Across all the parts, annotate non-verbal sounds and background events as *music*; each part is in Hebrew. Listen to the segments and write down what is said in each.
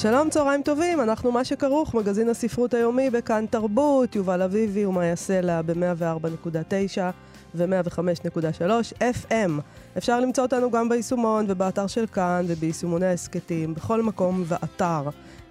שלום, צהריים טובים, אנחנו מה שכרוך, מגזין הספרות היומי בכאן תרבות, יובל אביבי ומאיה סלע ב-104.9 ו-105.3 FM. אפשר למצוא אותנו גם ביישומון ובאתר של כאן וביישומוני ההסכתים, בכל מקום ואתר.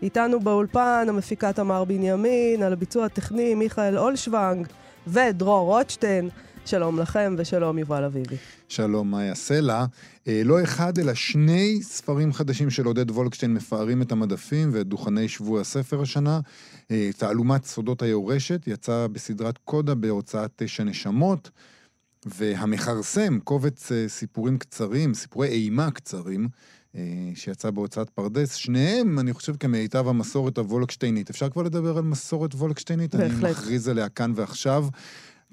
איתנו באולפן המפיקה תמר בנימין, על הביצוע הטכני מיכאל אולשוונג ודרור רוטשטיין. שלום לכם ושלום יובל אביבי. שלום מאיה סלע. אה, לא אחד אלא שני ספרים חדשים של עודד וולקשטיין מפארים את המדפים ואת דוכני שבוע הספר השנה. אה, תעלומת סודות היורשת יצא בסדרת קודה בהוצאת תשע נשמות. והמכרסם, קובץ אה, סיפורים קצרים, סיפורי אימה קצרים, שיצא בהוצאת פרדס, שניהם, אני חושב, כמיטב המסורת הוולקשטיינית. אפשר כבר לדבר על מסורת וולקשטיינית? בהחלט. אני מכריז עליה כאן ועכשיו.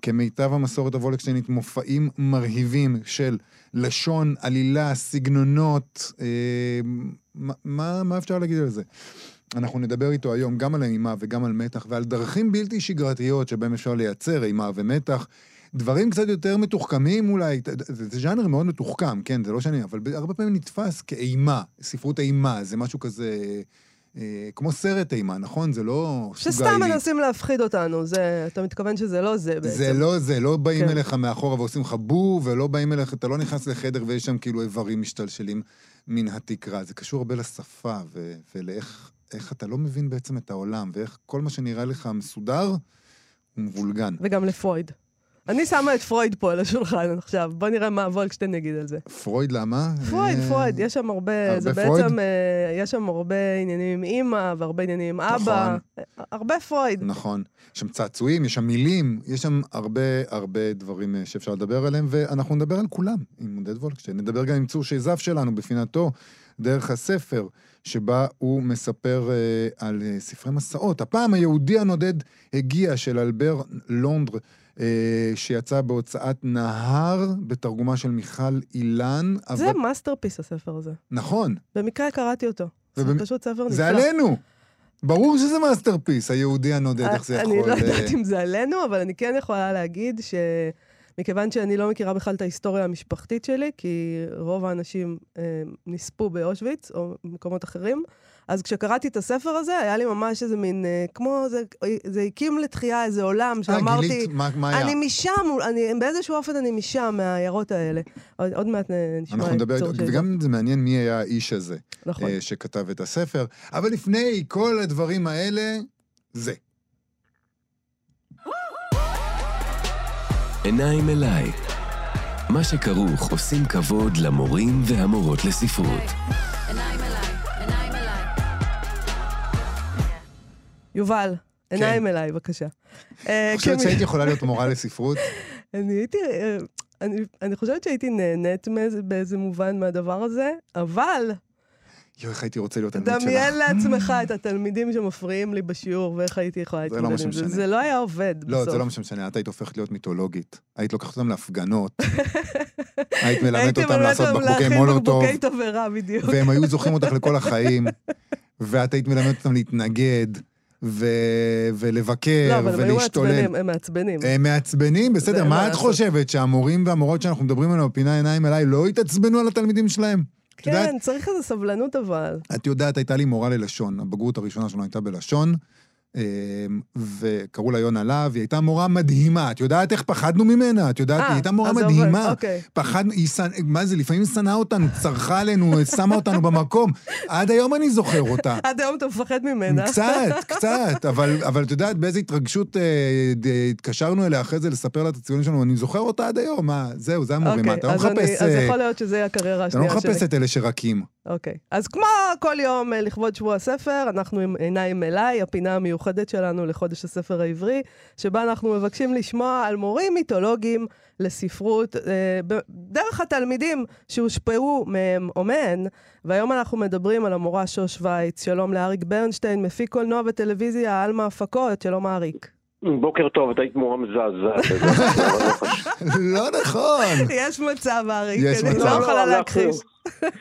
כמיטב המסורת הוולקשטיינית, מופעים מרהיבים של לשון, עלילה, סגנונות, אה, מה, מה אפשר להגיד על זה? אנחנו נדבר איתו היום גם על אימה וגם על מתח ועל דרכים בלתי שגרתיות שבהם אפשר לייצר אימה ומתח. דברים קצת יותר מתוחכמים אולי, זה, זה ז'אנר מאוד מתוחכם, כן, זה לא שאני, אבל הרבה פעמים נתפס כאימה, ספרות אימה, זה משהו כזה... אה, כמו סרט אימה, נכון? זה לא סוג העילית. שסתם מנסים להפחיד אותנו, זה, אתה מתכוון שזה לא זה בעצם. זה לא זה, לא באים כן. אליך מאחורה ועושים לך בו, ולא באים אליך, אתה לא נכנס לחדר ויש שם כאילו איברים משתלשלים מן התקרה. זה קשור הרבה לשפה ו- ולאיך אתה לא מבין בעצם את העולם, ואיך כל מה שנראה לך מסודר הוא מבולגן. וגם לפרויד. אני שמה את פרויד פה על השולחן עכשיו, בוא נראה מה וולקשטיין יגיד על זה. פרויד למה? פרויד, אה, פרויד, יש שם הרבה, הרבה זה? בעצם, אה, יש שם הרבה עניינים עם אימא, והרבה עניינים עם אבא. נכון. הרבה פרויד. נכון. יש שם צעצועים, יש שם מילים, יש שם הרבה הרבה דברים אה, שאפשר לדבר עליהם, ואנחנו נדבר על כולם עם עודד וולקשטיין. נדבר גם עם צור שייזף שלנו בפינתו, דרך הספר. שבה הוא מספר uh, על uh, ספרי מסעות. הפעם היהודי הנודד הגיע של אלבר לונדרה. אה, שיצא בהוצאת נהר, בתרגומה של מיכל אילן. זה אבל... masterpiece הספר הזה. נכון. במקרה קראתי אותו. ובמ... זה פשוט ספר נפלא. זה עלינו! ברור שזה masterpiece, היהודי הנודד, איך זה יכול... אני לא יודעת אם זה עלינו, אבל אני כן יכולה להגיד ש... מכיוון שאני לא מכירה בכלל את ההיסטוריה המשפחתית שלי, כי רוב האנשים אה, נספו באושוויץ או במקומות אחרים, אז כשקראתי את הספר הזה, היה לי ממש איזה מין, אה, כמו, זה, זה הקים לתחייה איזה עולם, שאמרתי, אה, גילית, מה, מה היה? אני משם, אני, באיזשהו אופן אני משם, מהעיירות האלה. עוד, עוד מעט אה, נשמע את נדבר, וגם זה מעניין מי היה האיש הזה, נכון. אה, שכתב את הספר. אבל לפני כל הדברים האלה, זה. עיניים אליי. מה שכרוך עושים כבוד למורים והמורות לספרות. עיניים יובל, עיניים כן. אליי, בבקשה. אה, חושבת שהיית יכולה להיות מורה לספרות? *laughs* אני הייתי... אה, אני, אני חושבת שהייתי נהנית באיזה מובן מהדבר הזה, אבל... יואו, איך הייתי רוצה להיות תלמיד שלך. דמיין לעצמך את התלמידים שמפריעים לי בשיעור, ואיך הייתי יכולה להתמודד לא עם זה. זה לא היה עובד לא, בסוף. זה לא מה שמשנה, את היית הופכת להיות מיתולוגית. היית לוקחת אותם להפגנות. *laughs* היית מלמדת אותם לעשות בקבוקי מולוטוב. בקבוקי תבערה, בדיוק. והם היו זוכרים אותך לכל החיים. ואת היית מלמדת אותם להתנגד. ו- ולבקר, לא, אבל ולהשתולל. הם היו מעצבנים, הם מעצבנים. הם מעצבנים, בסדר. מה את חושבת, שהמורים והמורות שאנחנו מדברים עליהם בפינה עיניים אליי לא יתעצבנו על התלמידים שלהם? כן, יודעת, צריך איזו סבלנות אבל. את יודעת, הייתה לי מורה ללשון, הבגרות הראשונה שלנו הייתה בלשון. אמ, וקראו לה יונה להב, היא הייתה מורה מדהימה. את יודעת איך פחדנו ממנה? את יודעת, 아, היא אה, הייתה מורה מדהימה. אוקיי. פחדנו, היא שנ... מה זה, לפעמים שנאה אותנו, צרחה עלינו, שמה אותנו במקום. עד היום אני זוכר אותה. *laughs* עד היום אתה מפחד ממנה. קצת, *laughs* קצת, אבל, אבל את יודעת באיזה התרגשות אה, התקשרנו אליה אחרי זה לספר לה את הציונים שלנו, אני זוכר אותה עד היום, מה, זהו, זה המורים, אוקיי, אתה לא מחפש... אז יכול להיות שזה הקריירה השנייה שלי. אתה לא מחפש את אלה שרקים. אוקיי. אז כמו כל יום אה, לכבוד שבוע הספר, אנחנו עם עיניים אליי, הפינה המיוחדת שלנו לחודש הספר העברי, שבה אנחנו מבקשים לשמוע על מורים מיתולוגיים לספרות, אה, דרך התלמידים שהושפעו מהם או מהן, והיום אנחנו מדברים על המורה שוש וייץ. שלום לאריק ברנשטיין, מפיק קולנוע וטלוויזיה, על מהפקות, שלום אריק. בוקר טוב, את היית מורה מזעזעת. לא נכון. יש מצב, אריק, יש אני. לא יכולה לא, להכחיש.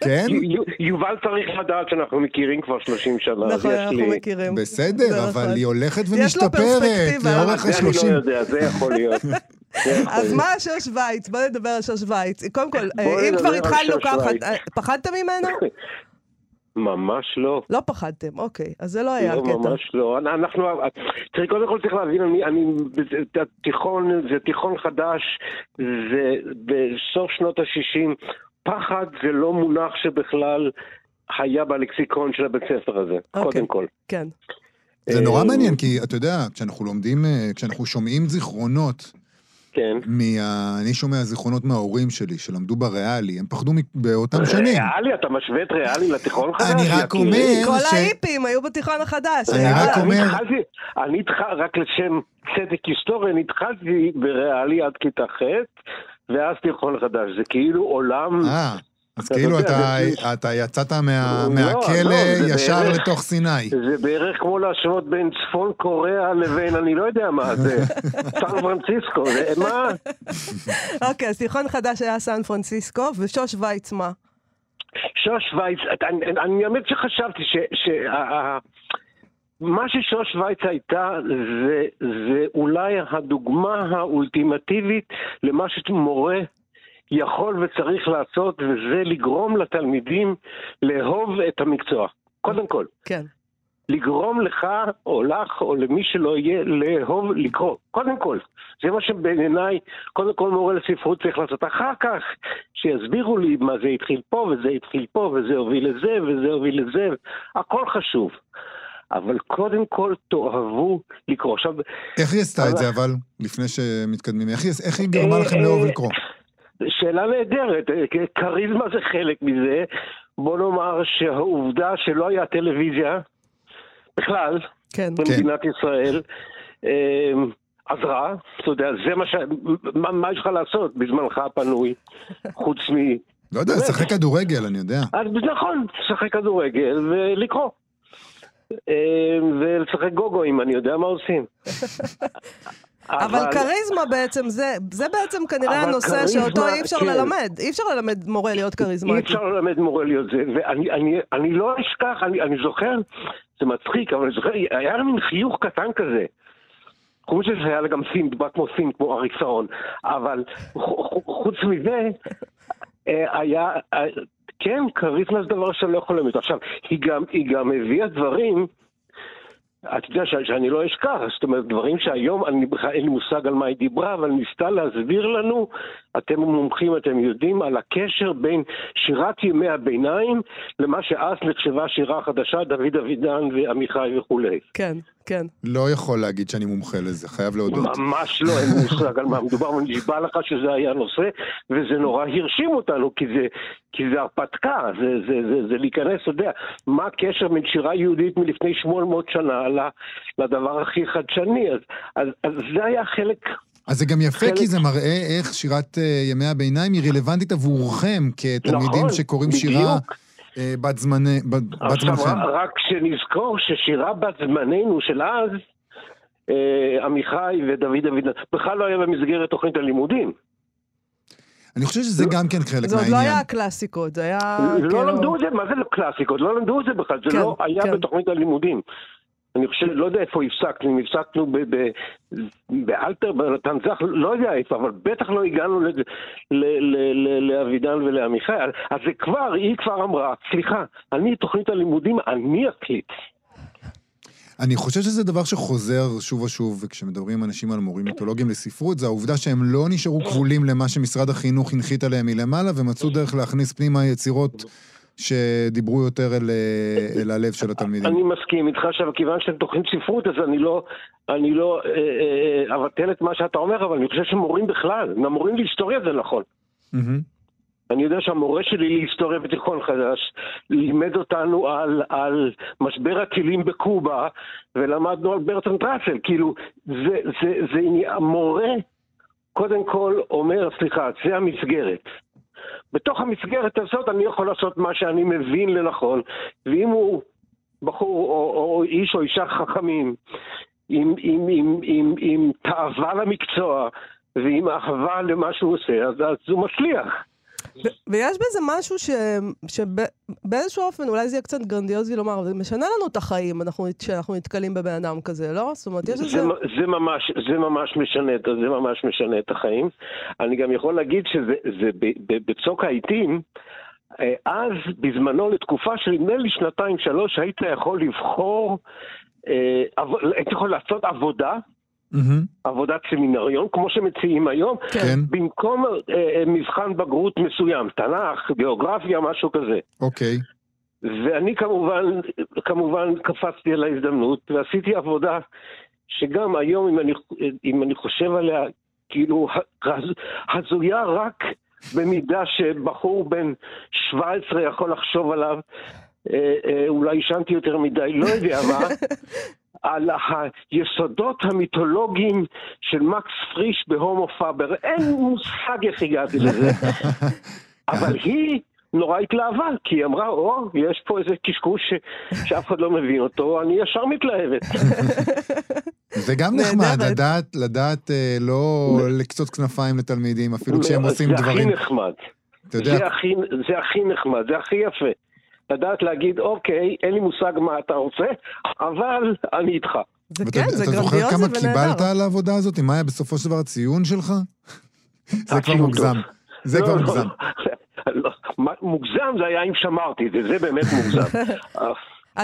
כן? יו- יובל צריך לדעת שאנחנו מכירים כבר 30 שנה, נכון, אנחנו. מכירים. בסדר, אבל נכון. היא הולכת יש לו ומשתפרת פרספקטיבה. לאורך זה אני השלושים. לא יודע, זה יכול להיות. *laughs* אז. מה שוש וייץ? בוא נדבר על שוש וייץ. קודם כל, אם כבר התחלנו ככה, פחדת ממנו? *laughs* ממש לא. לא פחדתם, אוקיי. אז זה לא היה לא, הקטע. ממש לא. אנחנו, תראי, קודם כל צריך להבין, אני, אני, זה תיכון, זה תיכון חדש, זה בסוף שנות ה-60. פחד זה לא מונח שבכלל היה בלקסיקון של הבית ספר הזה, אוקיי. קודם כל. כן. זה נורא אה, מעניין, כי אתה יודע, כשאנחנו לומדים, אה, כשאנחנו שומעים זיכרונות, כן. מה... אני שומע זיכרונות מההורים שלי, שלמדו בריאלי, הם פחדו באותם שנים. ריאלי, אתה משווה את ריאלי לתיכון חדש? אני רק? אומר כל ש- ההיפים היו בתיכון החדש. אני רק אומר- התחלתי, אני התחלתי, רק לשם צדק היסטורי, אני התחלתי בריאלי עד כיתה ח', ואז תיכון חדש. זה כאילו עולם... אז אתה כאילו אתה, זה- אתה יצאת מה, לא, מהכלא לא, ישר בערך- לתוך סיני. זה בערך כמו להשוות בין צפון קוריאה לבין אני לא יודע מה זה, *laughs* סן פרנסיסקו, זה מה? אוקיי, אז תיכון חדש היה סן פרנסיסקו, ושוש וייץ מה? שוש וייץ, אני, האמת שחשבתי ש... ש ה- ה- מה ששוש וייץ הייתה זה, זה אולי הדוגמה האולטימטיבית למה שמורה יכול וצריך לעשות, וזה לגרום לתלמידים לאהוב את המקצוע. קודם כל, כן. לגרום לך או לך או למי שלא יהיה לאהוב לקרוא. קודם כל, זה מה שבעיניי, קודם כל מורה לספרות צריך לעשות. אחר כך, שיסבירו לי מה זה התחיל פה וזה התחיל פה וזה הוביל לזה וזה הוביל לזה, הכל חשוב. אבל קודם כל תאהבו לקרוא. עכשיו, איך היא עשתה את זה אבל, לפני שמתקדמים? איך היא, איך היא גרמה לכם לאהוב לקרוא? שאלה נהדרת, כריזמה זה חלק מזה. בוא נאמר שהעובדה שלא היה טלוויזיה בכלל, כן. במדינת ישראל, אה, עזרה, אתה יודע, זה מה ש... מה, מה יש לך לעשות בזמנך הפנוי, *laughs* חוץ מ... לא יודע, לשחק כדורגל, אני יודע. אז נכון, לשחק כדורגל ולקרוא. אה, ולשחק גוגואים, אני יודע מה עושים. *laughs* אבל כריזמה בעצם, זה, זה בעצם כנראה הנושא כריזמה, שאותו אי אפשר כן. ללמד. אי אפשר ללמד מורה להיות אי כריזמטי. אפשר ללמד מורה להיות זה, ואני אני, אני לא אשכח, אני, אני זוכר, זה מצחיק, אבל אני זוכר, היה לה מין חיוך קטן כזה. חוץ מזה שהיה לה גם סין, דיברה כמו סין, כמו אריק שרון, אבל חוץ מזה, אה, היה, אה, כן, כריזמה זה דבר שאני לא יכול ללמד. עכשיו, היא גם, היא גם הביאה דברים, אתה יודע שאני לא אשכח, זאת אומרת, דברים שהיום אני בכלל אין לי מושג על מה היא דיברה, אבל ניסתה להסביר לנו, אתם מומחים, אתם יודעים, על הקשר בין שירת ימי הביניים למה שאז נחשבה שירה חדשה, דוד אבידן ועמיחי וכולי. כן, כן. לא יכול להגיד שאני מומחה לזה, חייב להודות. ממש לא, אין *laughs* מושג על מה מדובר, אבל נשבע לך שזה היה נושא, וזה נורא הרשים אותנו, כי זה, כי זה הרפתקה, זה, זה, זה, זה להיכנס, אתה יודע, מה הקשר בין שירה יהודית מלפני 800 שנה לדבר הכי חדשני, אז, אז, אז זה היה חלק אז זה גם יפה, חלק- כי זה מראה איך שירת אה, ימי הביניים היא רלוונטית עבורכם, כתלמידים נכון, שקוראים בדיוק. שירה אה, בת זמני- בת- בת עכשיו, זמנכם. רק שנזכור ששירה בת זמננו של אז, אה, עמיחי ודוד אבידן, בכלל לא היה במסגרת תוכנית הלימודים. אני חושב שזה גם כן חלק זה עוד לא מהעניין. היה קלאסיקות, זה היה לא כאילו... למדו את זה, מה זה לא קלאסיקות? לא למדו את זה בכלל, זה כן, לא היה כן. בתוכנית הלימודים. אני חושב, לא יודע איפה הפסקנו, אם הפסקנו באלתר, בנתן זך, לא יודע איפה, אבל בטח לא הגענו לאבידן ולעמיחי. אז זה כבר, היא כבר אמרה, סליחה, אני תוכנית הלימודים, אני אקליט. אני חושב שזה דבר שחוזר שוב ושוב, וכשמדברים עם אנשים על מורים מיתולוגיים לספרות, זה העובדה שהם לא נשארו כבולים למה שמשרד החינוך הנחית עליהם מלמעלה, ומצאו דרך להכניס פנימה יצירות שדיברו יותר אל, אה, אל הלב של התלמידים. אני מסכים איתך עכשיו, כיוון שאתם תוכנית ספרות, אז אני לא, אני לא אה, אה, אבטל את מה שאתה אומר, אבל אני חושב שמורים בכלל, המורים להיסטוריה זה נכון. אני יודע שהמורה שלי להיסטוריה בתיכון חדש לימד אותנו על, על משבר הכלים בקובה, ולמדנו על ברטון טראסל. כאילו, זה, זה, זה, זה המורה קודם כל אומר, סליחה, זה המסגרת. בתוך המסגרת הזאת אני יכול לעשות מה שאני מבין לנכון, ואם הוא בחור או, או איש או אישה חכמים, עם, עם, עם, עם, עם תאווה למקצוע ועם אהבה למה שהוא עושה, אז, אז הוא מצליח. ויש בזה משהו ש... שבאיזשהו אופן, אולי זה יהיה קצת גרנדיוזי לומר, זה משנה לנו את החיים אנחנו... כשאנחנו נתקלים בבן אדם כזה, לא? זאת אומרת, יש איזה... זה, זה, ממש, זה ממש משנה, זה ממש משנה את החיים. אני גם יכול להגיד שזה זה, בצוק העיתים, אה, אז, בזמנו, לתקופה של נדמה לי שנתיים-שלוש, היית יכול לבחור, אה, היית יכול לעשות עבודה, Mm-hmm. עבודת סמינריון, כמו שמציעים היום, כן. במקום אה, מבחן בגרות מסוים, תנ"ך, גיאוגרפיה, משהו כזה. אוקיי. ואני כמובן, כמובן קפצתי על ההזדמנות ועשיתי עבודה שגם היום, אם אני, אם אני חושב עליה, כאילו הזויה רק במידה שבחור בן 17 יכול לחשוב עליו, אה, אה, אולי עישנתי יותר מדי, לא יודע מה. *laughs* על היסודות המיתולוגיים של מקס פריש בהומו פאבר. אין מושג איך הגעתי לזה. *laughs* אבל היא נורא התלהבה, כי היא אמרה, או, יש פה איזה קשקוש ש... שאף אחד לא מבין אותו, אני ישר מתלהבת. *laughs* זה גם נחמד, לדעת, לדעת אה, לא לקצוץ כנפיים לתלמידים, אפילו כשהם עושים דברים. זה הכי נחמד. זה הכי, זה הכי נחמד, זה הכי יפה. לדעת להגיד, אוקיי, אין לי מושג מה אתה רוצה, אבל אני איתך. זה כן, זה גרנדיוזי ונהדר. אתה זוכר כמה קיבלת על העבודה הזאת? מה היה בסופו של דבר הציון שלך? *laughs* זה כבר מוגזם. זה כבר מוגזם. *laughs* מוגזם זה היה אם שמרתי את זה, זה באמת מוגזם.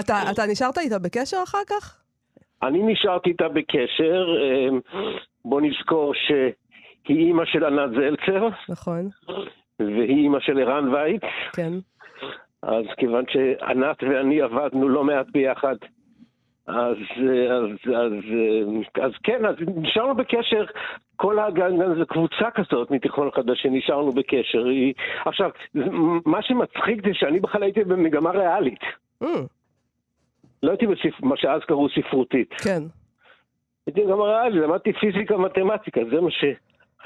*laughs* אתה נשארת איתה בקשר אחר כך? אני נשארתי איתה בקשר. אמ, בוא נזכור שהיא אימא של ענת זלצר. נכון. והיא אימא של ערן וייץ. כן. אז כיוון שענת ואני עבדנו לא מעט ביחד, אז, אז, אז, אז כן, אז נשארנו בקשר, כל הגן, זו קבוצה כזאת מתיכון חדש שנשארנו בקשר. היא, עכשיו, מה שמצחיק זה שאני בכלל הייתי במגמה ריאלית. Mm. לא הייתי בספר, מה שאז קראו ספרותית. כן. הייתי במגמה ריאלית, למדתי פיזיקה ומתמטיקה, זה מה ש...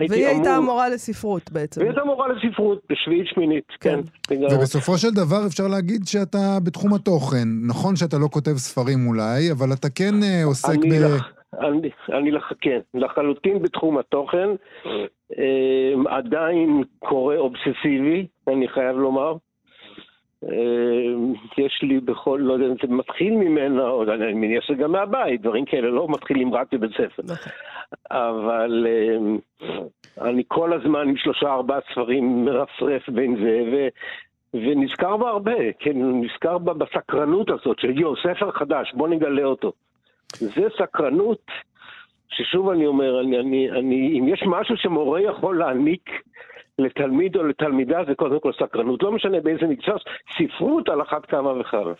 והיא אמור... הייתה מורה לספרות בעצם. והיא הייתה מורה לספרות, בשביעית שמינית, כן. כן. ובסופו של דבר אפשר להגיד שאתה בתחום התוכן. נכון שאתה לא כותב ספרים אולי, אבל אתה כן אה, עוסק אני ב... לח... אני, אני לח... כן, לחלוטין בתחום התוכן. אה, עדיין קורא אובססיבי, אני חייב לומר. אה, יש לי בכל, לא יודע, זה מתחיל ממנה, או אני מניח שגם מהבית, דברים כאלה לא מתחילים רק בבית ספר. נכון. אבל אה, אני כל הזמן עם שלושה ארבעה ספרים מרפרף בין זה, ו... ונזכר בה הרבה, כן, נזכר בה בסקרנות הזאת של יו, ספר חדש, בוא נגלה אותו. זה סקרנות ששוב אני אומר, אני, אני, אני, אם יש משהו שמורה יכול להעניק לתלמיד או לתלמידה זה קודם כל סקרנות, לא משנה באיזה מקצוע, ספרות על אחת כמה וכמה.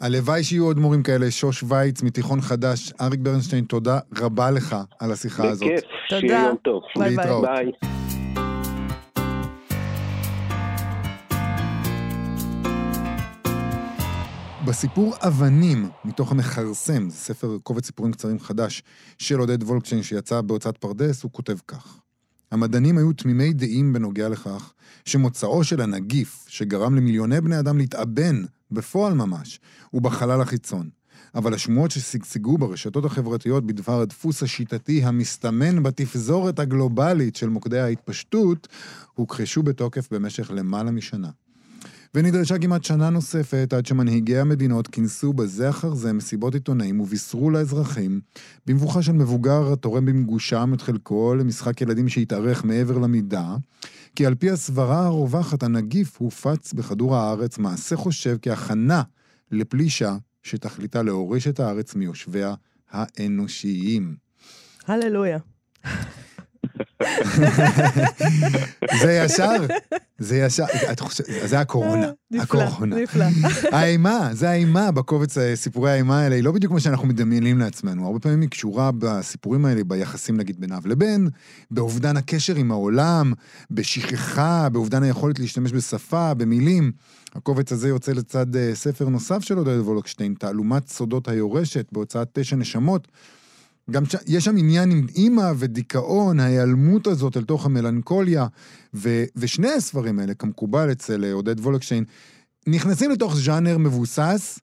הלוואי שיהיו עוד מורים כאלה, שוש וייץ מתיכון חדש, אריק ברנשטיין, תודה רבה לך על השיחה בכיף, הזאת. בכיף, שיהיה יום טוב. ביי ביי. ביי. בסיפור אבנים, מתוך המכרסם, זה ספר קובץ סיפורים קצרים חדש של עודד וולקשיין שיצא בהוצאת פרדס, הוא כותב כך: המדענים היו תמימי דעים בנוגע לכך שמוצאו של הנגיף, שגרם למיליוני בני אדם להתאבן, בפועל ממש, הוא בחלל החיצון. אבל השמועות ששגשגו ברשתות החברתיות בדבר הדפוס השיטתי המסתמן בתפזורת הגלובלית של מוקדי ההתפשטות, הוכחשו בתוקף במשך למעלה משנה. ונדרשה כמעט שנה נוספת עד שמנהיגי המדינות כינסו בזה אחר זה מסיבות עיתונאים ובישרו לאזרחים, במבוכה של מבוגר התורם במגושם את חלקו למשחק ילדים שהתארך מעבר למידה, כי על פי הסברה הרווחת הנגיף הופץ בכדור הארץ מעשה חושב כהכנה לפלישה שתכליתה להוריש את הארץ מיושביה האנושיים. הללויה. *laughs* זה ישר, זה ישר, זה הקורונה. נפלא, הקורונה. נפלא. *laughs* האימה, זה האימה בקובץ אה, סיפורי האימה האלה, היא לא בדיוק מה שאנחנו מדמיינים לעצמנו. הרבה פעמים היא קשורה בסיפורים האלה, ביחסים נגיד בין אב לבן, באובדן הקשר עם העולם, בשכחה, באובדן היכולת להשתמש בשפה, במילים. הקובץ הזה יוצא לצד אה, ספר נוסף של עודד וולקשטיין, תעלומת סודות היורשת, בהוצאת תשע נשמות. גם ש... יש שם עניין עם אימא ודיכאון, ההיעלמות הזאת אל תוך המלנכוליה, ו... ושני הספרים האלה, כמקובל אצל אה, עודד וולקשיין, נכנסים לתוך ז'אנר מבוסס,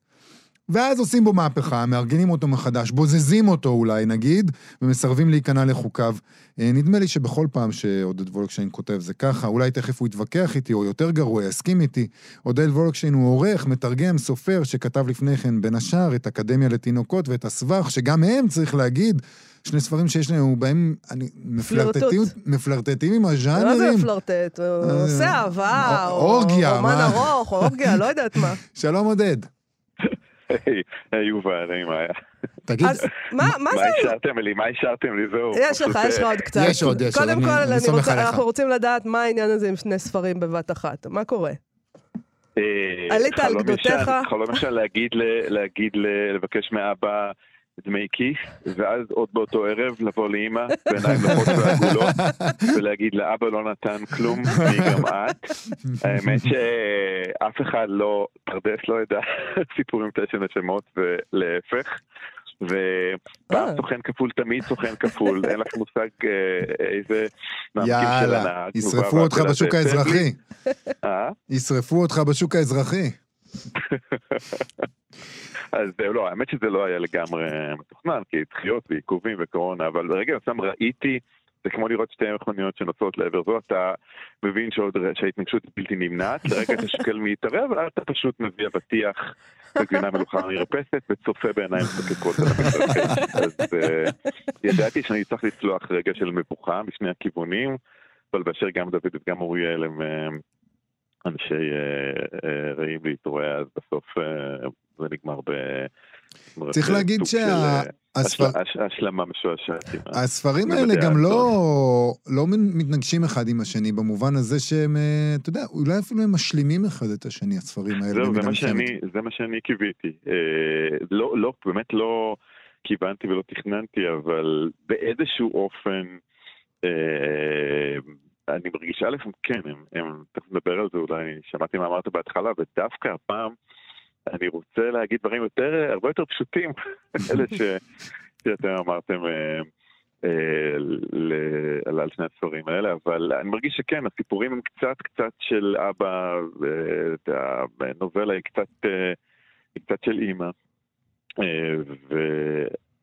ואז עושים בו מהפכה, מארגנים אותו מחדש, בוזזים אותו אולי נגיד, ומסרבים להיכנע לחוקיו. אה, נדמה לי שבכל פעם שעודד וולקשיין כותב זה ככה, אולי תכף הוא יתווכח איתי, או יותר גרוע, יסכים איתי. עודד וולקשיין הוא עורך, מתרגם, סופר, שכתב לפני כן בין השאר את אקדמיה לתינוקות ואת הסבך, שגם הם, צריך להגיד, שני ספרים שיש לנו בהם, אני, מפלרטטים, מפלרטטים עם מה זה הז'אנרים. מפלרטט? הוא עושה אהבה, או רומן? ארוך, או אורגיה, לא יודעת מה. *laughs* שלום עודד. היי, היי, יובל, נעים היה. תגיד, אז מה מה מה זה? השארתם לי? מה השארתם לי? זהו. יש לך, יש לך אה, עוד קצת. יש עוד, יש עוד, קודם כל. אנחנו רוצים לדעת מה העניין הזה עם שני ספרים בבת אחת. מה קורה? אה, עלית על גדותיך? חלום ישן להגיד, לבקש מאבא דמי כיס, ואז עוד באותו ערב לבוא לאימא, בעיניים נוחות ועגולות, ולהגיד לאבא לא נתן כלום, והיא גם את. האמת שאף אחד לא, פרדס לא ידע סיפורים תשע נשמות ולהפך. ופעם אה. סוכן כפול תמיד סוכן כפול, אין לך מושג אה, איזה מהמקים של יאללה, הנהג. ישרפו אותך בשוק. האזרחי. אה? ישרפו אותך בשוק האזרחי. *laughs* אז זהו, לא, האמת שזה לא היה לגמרי מתוכנן, כי דחיות ועיכובים וקורונה, אבל ברגע מסוים ראיתי, זה כמו לראות שתי מכוניות שנוסעות לעבר זו, אתה מבין שעוד, שההתנגשות היא בלתי נמנעת, לרגע אתה שוקל מי יתערב, אבל אתה פשוט מביא אבטיח בגבינה מלוכה מרפסת וצופה בעיניים המתרחש. *laughs* אז אה, ידעתי שאני צריך לצלוח רגע של מבוכה משני הכיוונים, אבל באשר גם דוד וגם אוריאל הם אה, אנשי אה, אה, רעים להתרועע, אז בסוף אה, זה נגמר ב... צריך להגיד סוג של, שה- אה, הספר- השל- הש- השלמה משועשעת. הספרים האלה גם לא. לא מתנגשים אחד עם השני, במובן הזה שהם, אתה יודע, אולי אפילו הם משלימים אחד את השני, הספרים האלה. זה מה. שאני, קיוויתי. לא, לא, באמת לא כיוונתי ולא תכננתי, אבל באיזשהו אופן, אני מרגיש, א', כן, הם, הם, תכף נדבר על זה אולי, שמעתי מה אמרת בהתחלה, ודווקא הפעם אני רוצה להגיד דברים יותר, הרבה יותר פשוטים, *laughs* אלה ש, שאתם אמרתם. אה, אה, ל- על על שני הספרים האלה, אבל אני מרגיש שכן, הסיפורים הם קצת קצת של אבא, הנובלה היא קצת, אה, קצת של אימא. אה,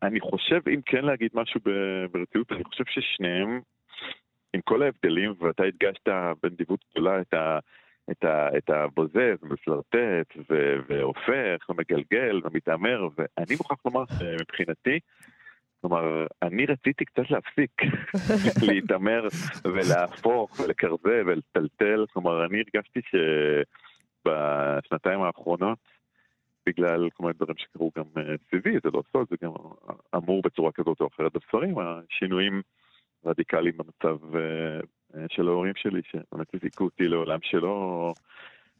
ואני חושב, אם כן להגיד משהו ברצינות, אני חושב ששניהם, עם כל ההבדלים, ואתה הדגשת בנדיבות גדולה את ה... את, ה, את הבוזז, מפלרטט, ו- והופך, ומגלגל, ומתעמר, ואני מוכרח לומר שמבחינתי, כלומר, אני רציתי קצת להפסיק *laughs* להתעמר ולהפוך ולקרזה ולטלטל. כלומר, אני הרגשתי שבשנתיים האחרונות, בגלל כל מיני דברים שקרו גם אה, סביבי, זה לא סוד, זה גם אמור בצורה כזאת או אחרת בספרים, השינויים רדיקליים במצב אה, אה, של ההורים שלי, שבאמת הזעיקו אותי לעולם שלא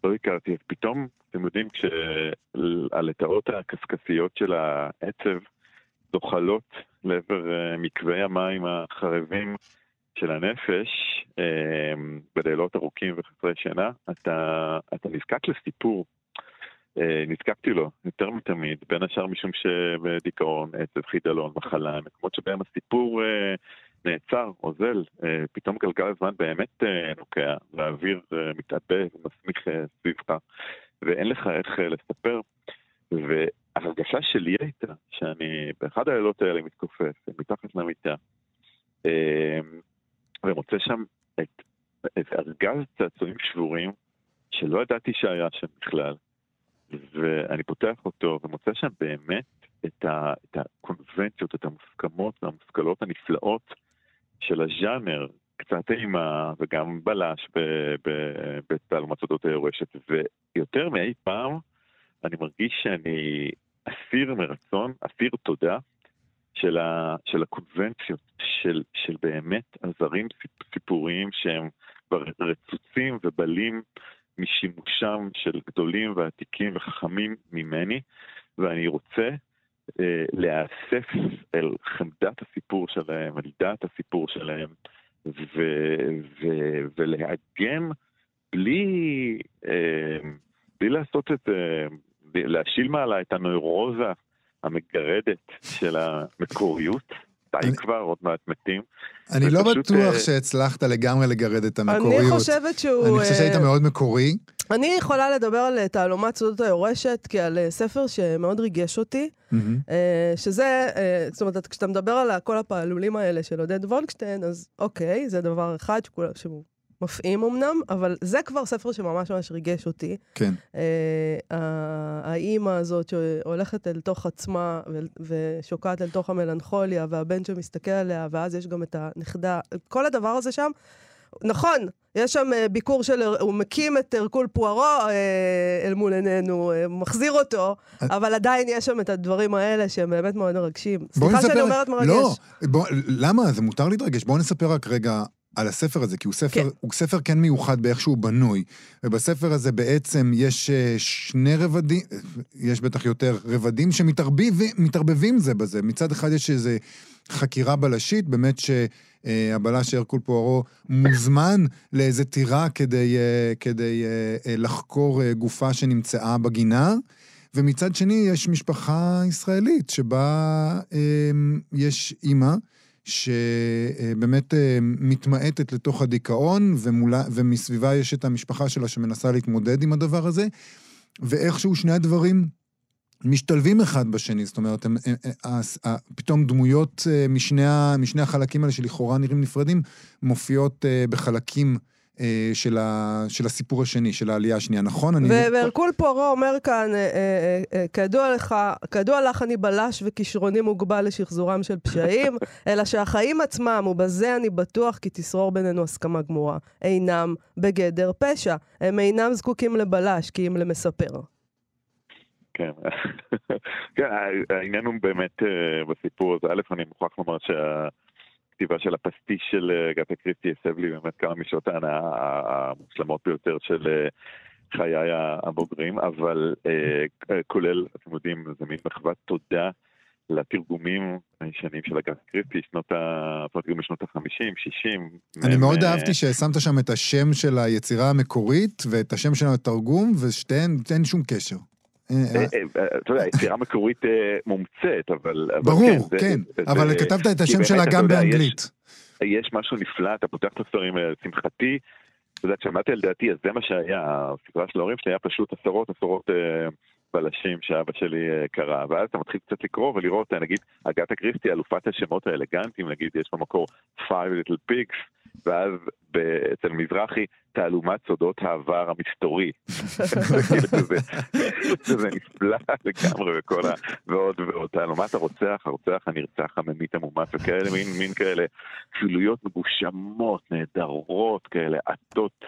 לא הכרתי. אז פתאום, אתם יודעים, כשהלטאות הקשקשיות של העצב זוחלות לעבר אה, מקווי המים החרבים של הנפש, בלילות ארוכים וחסרי שינה, אתה, אתה נזקק לסיפור. נזקקתי לו יותר מתמיד, בין השאר משום שבדיכאון, עצב, חידלון, מחלה, מקומות שבהם הסיפור נעצר, אוזל, אה, פתאום גלגל הזמן באמת אה, נוקע, והאוויר אה, מתעבה ומסמיך סביבך, ואין לך איך לספר. וההרגשה שלי הייתה שאני באחד הלילות האלה מתכופף מתחת למיטה, ומוצא שם את, את ארגז צעצועים שבורים שלא ידעתי שהיה שם בכלל. ואני פותח אותו ומוצא שם באמת את, ה, את הקונבנציות, את המוסכמות והמושכלות הנפלאות של הז'אנר, קצת אימה וגם בלש בתעלומת סודות היורשת. ויותר מאי פעם אני מרגיש שאני אסיר מרצון, אסיר תודה, של, ה, של הקונבנציות, של, של באמת עזרים סיפ, סיפוריים שהם כבר רצוצים ובלים משימושם של גדולים ועתיקים וחכמים ממני, ואני רוצה אה, להיאסף אל חמדת הסיפור שלהם, אל דעת הסיפור שלהם, ו- ו- ולהגן בלי, אה, בלי לעשות את, אה, להשיל מעלה את הנוירוזה המגרדת של המקוריות. די אני- כבר, עוד מעט מתים. אני לא בטוח אה, שהצלחת לגמרי לגרד את המקוריות. אני חושבת שהוא... אני חושב שהיית אה, מאוד מקורי. אני יכולה לדבר על אה, תעלומת סודות היורשת כעל אה, ספר שמאוד ריגש אותי. אה, שזה, זאת אומרת, כשאתה מדבר על כל הפעלולים האלה של עודד וולקשטיין, אז אוקיי, זה דבר אחד שכול- שהוא מפעים אמנם, אבל זה כבר ספר שממש ממש ריגש אותי. כן. אה, האימא הזאת שהולכת אל תוך עצמה ושוקעת אל תוך המלנכוליה, והבן שמסתכל עליה, ואז יש גם את הנכדה, כל הדבר הזה שם. נכון, יש שם אה, ביקור של, הוא מקים את הרקול פוארו אה, אל מול עינינו, אה, מחזיר אותו, אבל עדיין יש שם את הדברים האלה שהם באמת מאוד מרגשים. סליחה שאני אומרת מרגש. לא, בוא, למה? זה מותר להתרגש. בואו נספר רק רגע על הספר הזה, כי הוא ספר, כן. הוא ספר כן מיוחד באיך שהוא בנוי. ובספר הזה בעצם יש אה, שני רבדים, אה, יש בטח יותר רבדים שמתערבבים זה בזה. מצד אחד יש איזו חקירה בלשית, באמת שהבלש הרקול פוארו מוזמן לאיזה טירה כדי, אה, כדי אה, אה, לחקור אה, גופה שנמצאה בגינה. ומצד שני, יש משפחה ישראלית שבה אה, יש אימא שבאמת אה, מתמעטת לתוך הדיכאון, ומולה, ומסביבה יש את המשפחה שלה שמנסה להתמודד עם הדבר הזה, ואיכשהו שני הדברים משתלבים אחד בשני, זאת אומרת, הם, הם, הם, הם, פתאום דמויות אה, משני, משני החלקים האלה שלכאורה נראים נפרדים, מופיעות אה, בחלקים אה, של, ה, של הסיפור השני, של העלייה השנייה, נכון? אני... והרקול פוארו אומר כאן, אה, אה, אה, כידוע לך, כידוע לך אני בלש וכישרוני מוגבל לשחזורם של פשעים, *laughs* אלא שהחיים עצמם, ובזה אני בטוח כי תשרור בינינו הסכמה גמורה, אינם בגדר פשע. הם אינם זקוקים לבלש, כי אם למספר. כן, *laughs* כן, העניין הוא באמת אה, בסיפור הזה, א', אני מוכרח לומר שהכתיבה של הפסטיש של אה, גתה קריסטי הסב לי באמת כמה משעות ההנאה המושלמות ביותר של אה, חיי הבוגרים, אבל אה, כולל, אתם יודעים, זה מין מחוות תודה לתרגומים הישנים של הגתה קריסטי, שנות ה... תרגום משנות ה-50, 60. אני הם, מאוד אה, אהבתי ששמת שם את השם של היצירה המקורית ואת השם של התרגום, ושתיהן, אין שום קשר. אה, אה, אה, אתה יודע, יצירה מקורית מומצאת, אבל... ברור, כן, זה- אבל כתבת את השם שלה גם באנגלית. יש משהו נפלא, אתה פותח את הספרים האלה, לשמחתי, אתה יודע, כשעמדתי על דעתי, אז זה מה שהיה, הספרה של ההורים שלי היה פשוט עשרות עשרות בלשים שאבא שלי קרא, ואז אתה מתחיל קצת לקרוא ולראות, נגיד, אגתה קריסטי, אלופת השמות האלגנטיים, נגיד, יש במקור Five Little Pigs, ואז אצל מזרחי, תעלומת סודות העבר המסתורי. זה- *laughs* זה נפלא לגמרי וכל ה... ועוד ועוד. תעלומת הרוצח, הרוצח הנרצח, הממית המומס, וכאלה, מין, מין כאלה כפילויות מגושמות, נהדרות, כאלה עטות,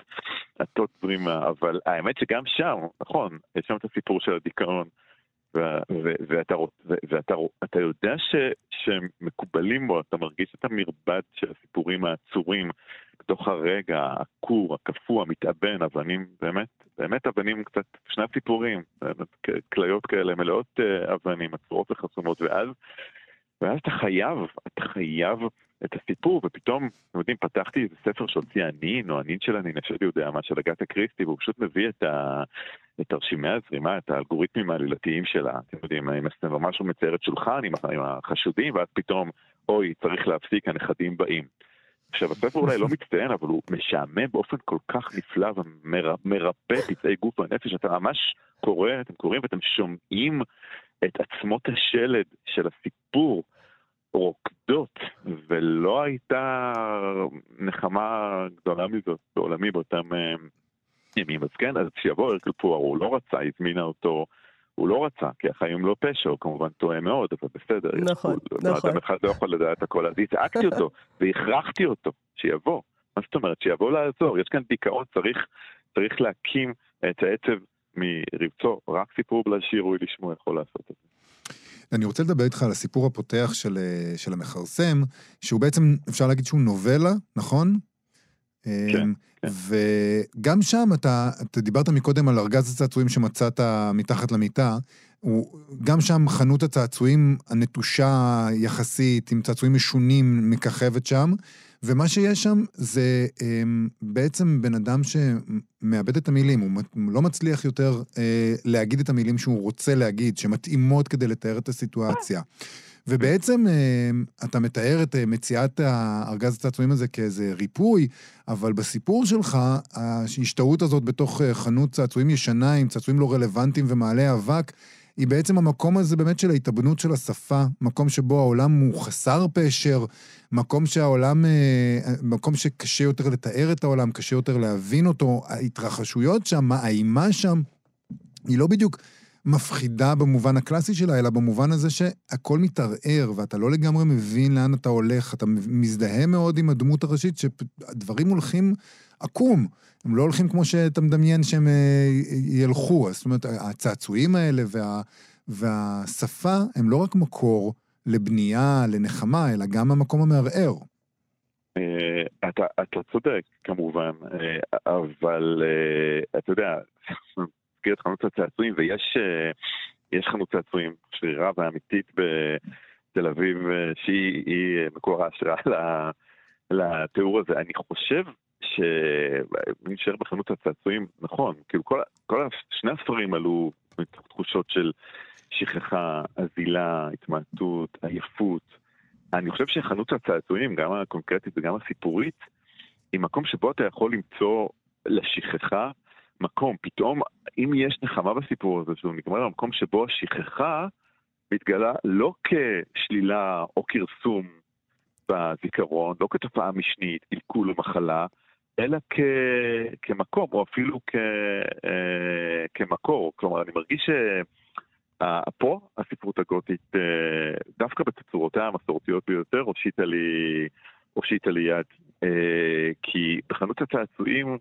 עטות זרימה, אבל האמת שגם שם, נכון, יש שם את הסיפור של הדיכאון. ואתה, יודע ש, שמקובלים בו, אתה מרגיש את המרבד של הסיפורים העצורים בתוך הרגע, העקור, הקפוא, המתאבן, אבנים, באמת, באמת אבנים קצת, שני סיפורים, כליות כאלה מלאות אה, אבנים, עצורות וחסומות, ואז, ואז אתה חייב, אתה חייב את הסיפור, ופתאום, אתם יודעים, פתחתי איזה ספר שהוציא הנין, או הנין של הנין, השד יודע מה, של אגתה קריסטי, והוא פשוט מביא את ה... את תרשימי הזרימה, את האלגוריתמים העלילתיים שלה, אתם יודעים, אם זה ממש הוא מצייר את שולחן עם, החשודים, ואז פתאום, אוי, צריך להפסיק, הנכדים באים. עכשיו, הספר אולי לא מצטיין, אבל הוא משעמם באופן כל כך נפלא ומרפא פצעי גוף ונפש. אתה ממש קורא, אתם קוראים ואתם שומעים את עצמות השלד של הסיפור רוקדות, ולא הייתה נחמה גדולה מזאת בעולמי באותם אה, ימים. אז כן, אז שיבוא הרקל פוארו, הוא לא רצה, הזמינה אותו. הוא לא רצה, כי החיים לא פשע, הוא כמובן טועה מאוד, אבל בסדר. נכון, גבול. נכון. אדם אחד לא יכול לדעת הכל, אז הצעקתי אותו, *laughs* והכרחתי אותו, שיבוא. מה זאת אומרת? שיבוא לעזור. יש כאן דיכאון, צריך, צריך להקים את העצב מרבצו. רק סיפור בלשיר ראוי לשמוע יכול לעשות את זה. אני רוצה לדבר איתך על הסיפור הפותח של, אה, של המכרסם, שהוא בעצם, אפשר להגיד שהוא נובלה, נכון? כן, כן. וגם שם אתה, אתה דיברת מקודם על ארגז הצעצועים שמצאת מתחת למיטה, הוא, גם שם חנות הצעצועים הנטושה יחסית, עם צעצועים משונים, מככבת שם, ומה שיש שם זה um, בעצם בן אדם שמאבד את המילים, הוא לא מצליח יותר uh, להגיד את המילים שהוא רוצה להגיד, שמתאימות כדי לתאר את הסיטואציה. ובעצם uh, אתה מתאר את uh, מציאת הארגז הצעצועים הזה כאיזה ריפוי, אבל בסיפור שלך, ההשתהות הזאת בתוך uh, חנות צעצועים ישנה עם צעצועים לא רלוונטיים ומעלה אבק, היא בעצם המקום הזה באמת של ההתאבנות של השפה, מקום שבו העולם הוא חסר פשר, מקום שהעולם, אה, מקום שקשה יותר לתאר את העולם, קשה יותר להבין אותו. ההתרחשויות שם, האימה שם, היא לא בדיוק מפחידה במובן הקלאסי שלה, אלא במובן הזה שהכל מתערער, ואתה לא לגמרי מבין לאן אתה הולך, אתה מזדהה מאוד עם הדמות הראשית, שדברים הולכים עקום. הם לא הולכים כמו שאתה מדמיין שהם אה, ילכו. זאת אומרת, הצעצועים האלה וה, והשפה הם לא רק מקור לבנייה, לנחמה, אלא גם המקום המערער. אה, אתה, אתה צודק, כמובן, אה, אבל אתה יודע, *laughs* מזכיר את חנות הצעצועים, ויש חנות צעצועים שרירה ואמיתית בתל אביב, שהיא מקור ההשראה לתיאור הזה. אני חושב שאני נשאר בחנות הצעצועים, נכון, כאילו כל, כל שני הספרים עלו מתוך תחושות של שכחה, אזילה, התמעטות, עייפות. אני חושב שחנות הצעצועים, גם הקונקרטית וגם הסיפורית, היא מקום שבו אתה יכול למצוא לשכחה מקום. פתאום, אם יש נחמה בסיפור הזה, שהוא נגמר במקום שבו השכחה מתגלה לא כשלילה או כרסום בזיכרון, לא כתופעה משנית, קלקול או מחלה, אלא כ, כמקום, או אפילו כ, אה, כמקור. כלומר, אני מרגיש שפה הספרות הגותית, אה, דווקא בתצורותיה המסורתיות ביותר, הושיטה לי, הושיטה לי יד. אה, כי בחנות הצעצועים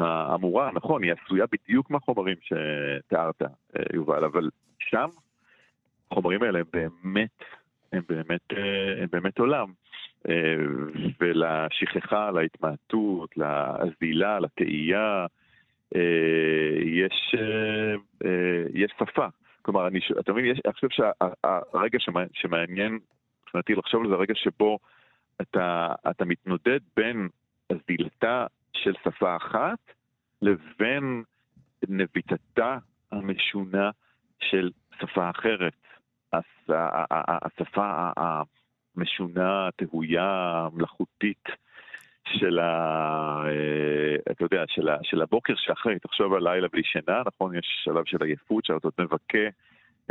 האמורה, נכון, היא עשויה בדיוק מהחומרים שתיארת, אה, יובל, אבל שם החומרים האלה הם באמת, הם באמת, אה, הם באמת עולם. אה, ולשכחה, להתמעטות, לאזילה, לתהייה, יש, יש שפה. כלומר, אני, אתה מבין, יש, אני חושב שהרגע שמעניין, מבחינתי לחשוב על זה, הרגע שבו אתה, אתה מתנודד בין הזילתה של שפה אחת לבין נביטתה המשונה של שפה אחרת. השפה משונה, תהויה, מלאכותית של ה... אה, אתה יודע, של, ה, של הבוקר שאחרי, תחשוב על לילה בלי שינה, נכון? יש שלב של עייפות שאתה עוד מבכה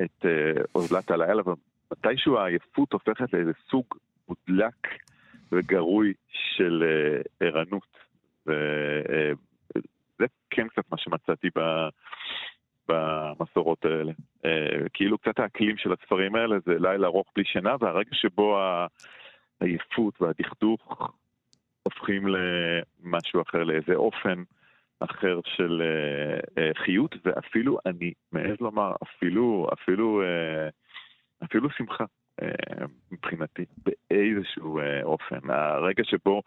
את אה, אוזלת הלילה, ומתישהו העייפות הופכת לאיזה סוג מודלק וגרוי של אה, ערנות. וזה כן קצת מה שמצאתי ב... במסורות האלה. אה, כאילו קצת האקלים של הספרים האלה זה לילה ארוך בלי שינה, והרגע שבו העייפות והדכדוך הופכים למשהו אחר, לאיזה אופן אחר של אה, אה, חיות, ואפילו, אני מעז לומר, אפילו, אפילו, אפילו שמחה. מבחינתי, באיזשהו אופן. הרגע שבו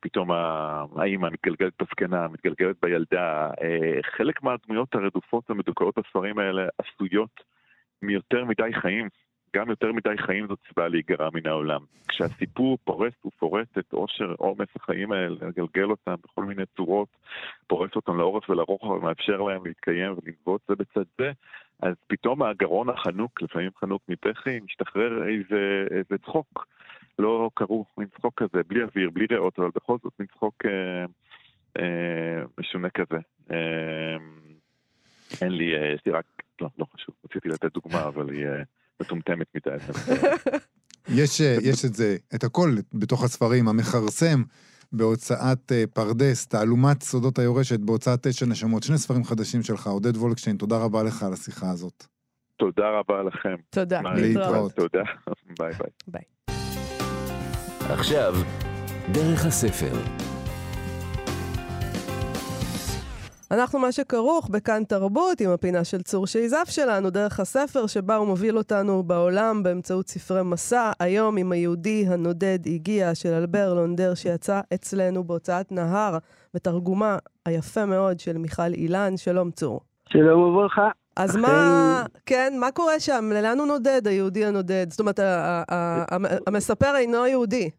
פתאום האימא מתגלגלת בזקנה, מתגלגלת בילדה. אה, חלק מהדמויות הרדופות המדוכאות בספרים האלה עשויות מיותר מדי חיים. גם יותר מדי חיים זאת סיבה להיגרע מן העולם. כשהסיפור פורס ופורט את עושר עומס החיים האלה, לגלגל אותם בכל מיני צורות, פורס אותם לאורך ולרוחב ומאפשר להם להתקיים ולנבוט זה בצד זה, אז פתאום הגרון החנוק, לפעמים חנוק מבכי, משתחרר איזה, איזה צחוק. לא קראו מין צחוק כזה, בלי אוויר, בלי ריאות, אבל בכל זאת מין צחוק אה, אה, משונה כזה. אה, אין לי, אה, יש לי רק, לא, לא חשוב, רציתי לתת דוגמה, אבל היא אה, מטומטמת מדי. *laughs* יש, אה, יש את זה, את הכל בתוך הספרים, המכרסם. בהוצאת פרדס, תעלומת סודות היורשת, בהוצאת תשע נשמות. שני ספרים חדשים שלך, עודד וולקשטיין, תודה רבה לך על השיחה הזאת. תודה רבה לכם. תודה, להתראות. תודה, *laughs* ביי ביי. ביי. עכשיו, דרך הספר. אנחנו מה שכרוך בכאן תרבות, עם הפינה של צור שייזף שלנו, דרך הספר שבה הוא מוביל אותנו בעולם באמצעות ספרי מסע. היום עם היהודי הנודד הגיע של אלבר לונדר, שיצא אצלנו בהוצאת נהר, בתרגומה היפה מאוד של מיכל אילן. שלום צור. שלום וברכה. אז מה, כן, מה קורה שם? לאן הוא נודד, היהודי הנודד? זאת אומרת, המספר אינו יהודי.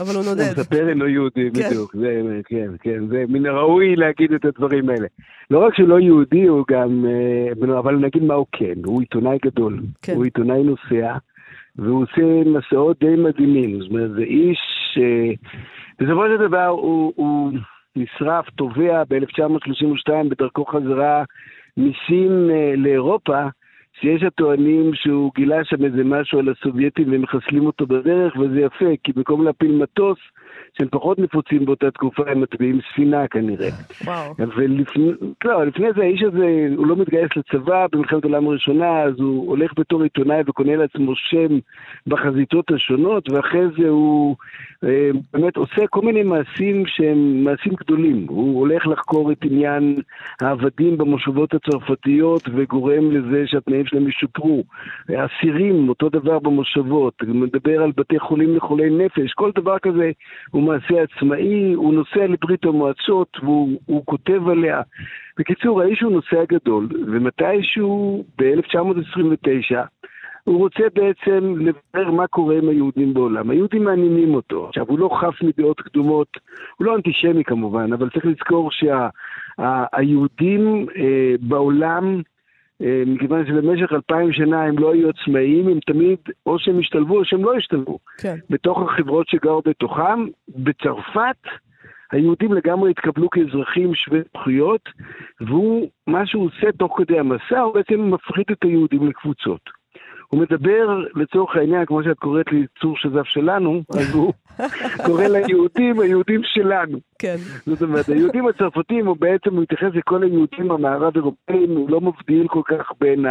אבל הוא נודד. המספר אינו יהודי, בדיוק. זה, כן, כן, זה מן הראוי להגיד את הדברים האלה. לא רק שהוא לא יהודי, הוא גם, אה, אבל נגיד מה הוא כן, הוא עיתונאי גדול. כן. הוא עיתונאי נוסע, והוא עושה מסעות די מדהימים. זאת אומרת, זה איש, בסופו של דבר הוא, הוא נשרף, טובע ב-1932 בדרכו חזרה מסין אה, לאירופה. שיש הטוענים שהוא גילה שם איזה משהו על הסובייטים והם מחסלים אותו בדרך, וזה יפה, כי במקום להפיל מטוס, שהם פחות נפוצים באותה תקופה, הם מטביעים ספינה כנראה. וואו. ולפני, לא, לפני זה האיש הזה, הוא לא מתגייס לצבא במלחמת העולם הראשונה, אז הוא הולך בתור עיתונאי וקונה לעצמו שם בחזיתות השונות, ואחרי זה הוא אה, באמת עושה כל מיני מעשים שהם מעשים גדולים. הוא הולך לחקור את עניין העבדים במושבות הצרפתיות וגורם לזה שהתנאים שלהם ישופרו. אסירים, אותו דבר במושבות, מדבר על בתי חולים לחולי נפש, כל דבר כזה הוא מעשה עצמאי, הוא נוסע לברית המועצות והוא כותב עליה. בקיצור, האיש הוא נוסע גדול, ומתישהו ב-1929 הוא רוצה בעצם לברר מה קורה עם היהודים בעולם. היהודים מעניינים אותו. עכשיו, הוא לא חף מדעות קדומות, הוא לא אנטישמי כמובן, אבל צריך לזכור שהיהודים שה, אה, בעולם, אה, מכיוון שבמשך אלפיים שנה הם לא היו עצמאיים, הם תמיד, או שהם השתלבו או שהם לא השתלבו. כן. בתוך החברות שגרו בתוכם. בצרפת, היהודים לגמרי התקבלו כאזרחים שווי זכויות, והוא, מה שהוא עושה תוך כדי המסע, הוא בעצם מפחית את היהודים לקבוצות. הוא מדבר, לצורך העניין, כמו שאת קוראת לי צור שזף שלנו, אז הוא *laughs* קורא ליהודים היהודים שלנו. כן. זאת אומרת, היהודים הצרפתים, הוא בעצם מתייחס לכל היהודים המערב אירופאים, הוא לא מבדיל כל כך בין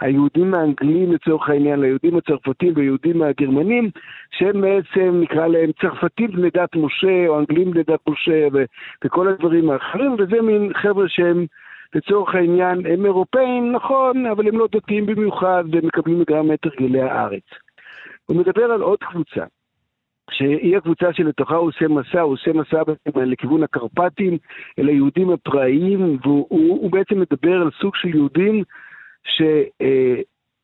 היהודים האנגלים לצורך העניין ליהודים הצרפתים והיהודים הגרמנים, שהם בעצם, נקרא להם צרפתים בני דת משה, או אנגלים בני דת משה, וכל הדברים האחרים, וזה מין חבר'ה שהם... לצורך העניין, הם אירופאים, נכון, אבל הם לא דתיים במיוחד, והם מקבלים גם את הרגלי הארץ. הוא מדבר על עוד קבוצה, שהיא הקבוצה שלתוכה הוא עושה מסע, הוא עושה מסע לכיוון הקרפטים, אל היהודים הפראיים, והוא בעצם מדבר על סוג של יהודים ש...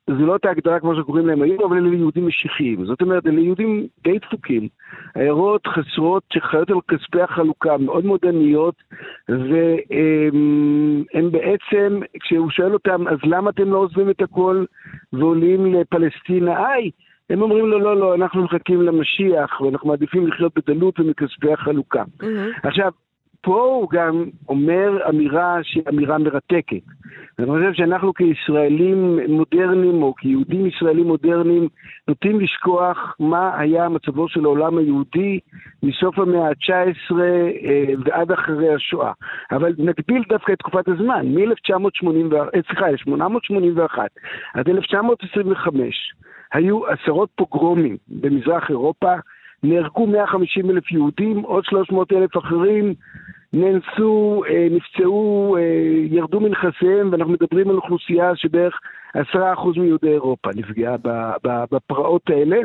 זו לא אותה הגדרה כמו שקוראים להם היום, אבל אלה יהודים משיחיים. זאת אומרת, אלה יהודים די דפוקים. עיירות חסרות שחיות על כספי החלוקה, מאוד מאוד עניות, והם בעצם, כשהוא שואל אותם, אז למה אתם לא עוזבים את הכל ועולים לפלסטינה? איי! הם אומרים לו, לא, לא, אנחנו מחכים למשיח, ואנחנו מעדיפים לחיות בדלות ומכספי החלוקה. Mm-hmm. עכשיו, פה הוא גם אומר אמירה שהיא אמירה מרתקת. אני חושב שאנחנו כישראלים מודרניים, או כיהודים ישראלים מודרניים, נוטים לשכוח מה היה מצבו של העולם היהודי מסוף המאה ה-19 אה, ועד אחרי השואה. אבל נגביל דווקא את תקופת הזמן, מ-1981, אה, סליחה, 1881 עד 1925, היו עשרות פוגרומים במזרח אירופה, נהרגו 150 אלף יהודים, עוד 300 אלף אחרים נאנסו, אה, נפצעו, אה, ירדו מנכסיהם, ואנחנו מדברים על אוכלוסייה שבערך עשרה אחוז מיהודי אירופה נפגעה בפרעות האלה,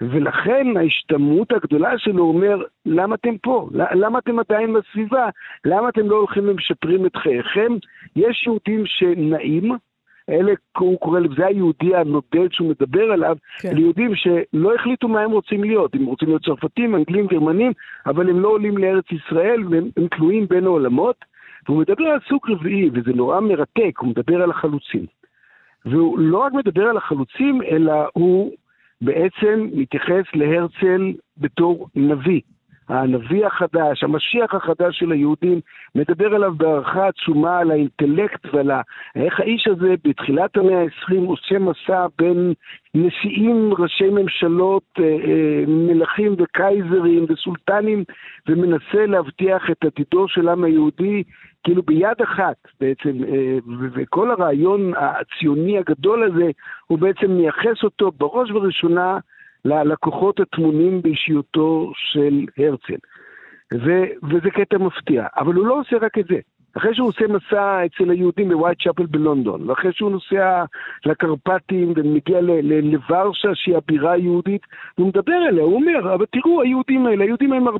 ולכן ההשתמעות הגדולה שלו אומר, למה אתם פה? למה אתם עדיין בסביבה? למה אתם לא הולכים ומשפרים את חייכם? יש יהודים שנעים, אלה, הוא קורא לזה, זה היהודי הנודד שהוא מדבר עליו, כן. אלה יהודים שלא החליטו מה הם רוצים להיות, הם רוצים להיות צרפתים, אנגלים, גרמנים, אבל הם לא עולים לארץ ישראל והם תלויים בין העולמות, והוא מדבר על סוג רביעי, וזה נורא מרתק, הוא מדבר על החלוצים. והוא לא רק מדבר על החלוצים, אלא הוא בעצם מתייחס להרצל בתור נביא. הנביא החדש, המשיח החדש של היהודים, מדבר עליו בהערכה עצומה על האינטלקט ועל איך האיש הזה בתחילת המאה ה-20 עושה מסע בין נשיאים, ראשי ממשלות, אה, אה, מלכים וקייזרים וסולטנים, ומנסה להבטיח את עתידו של העם היהודי כאילו ביד אחת בעצם, אה, וכל הרעיון הציוני הגדול הזה, הוא בעצם מייחס אותו בראש ובראשונה ללקוחות הטמונים באישיותו של הרצל. ו, וזה קטע מפתיע. אבל הוא לא עושה רק את זה. אחרי שהוא עושה מסע אצל היהודים בווייט צ'אפל בלונדון, ואחרי שהוא נוסע לקרפטים ומגיע לוורשה שהיא הבירה היהודית, הוא מדבר אליה, הוא אומר, אבל תראו, היהודים האלה, היהודים הם 40%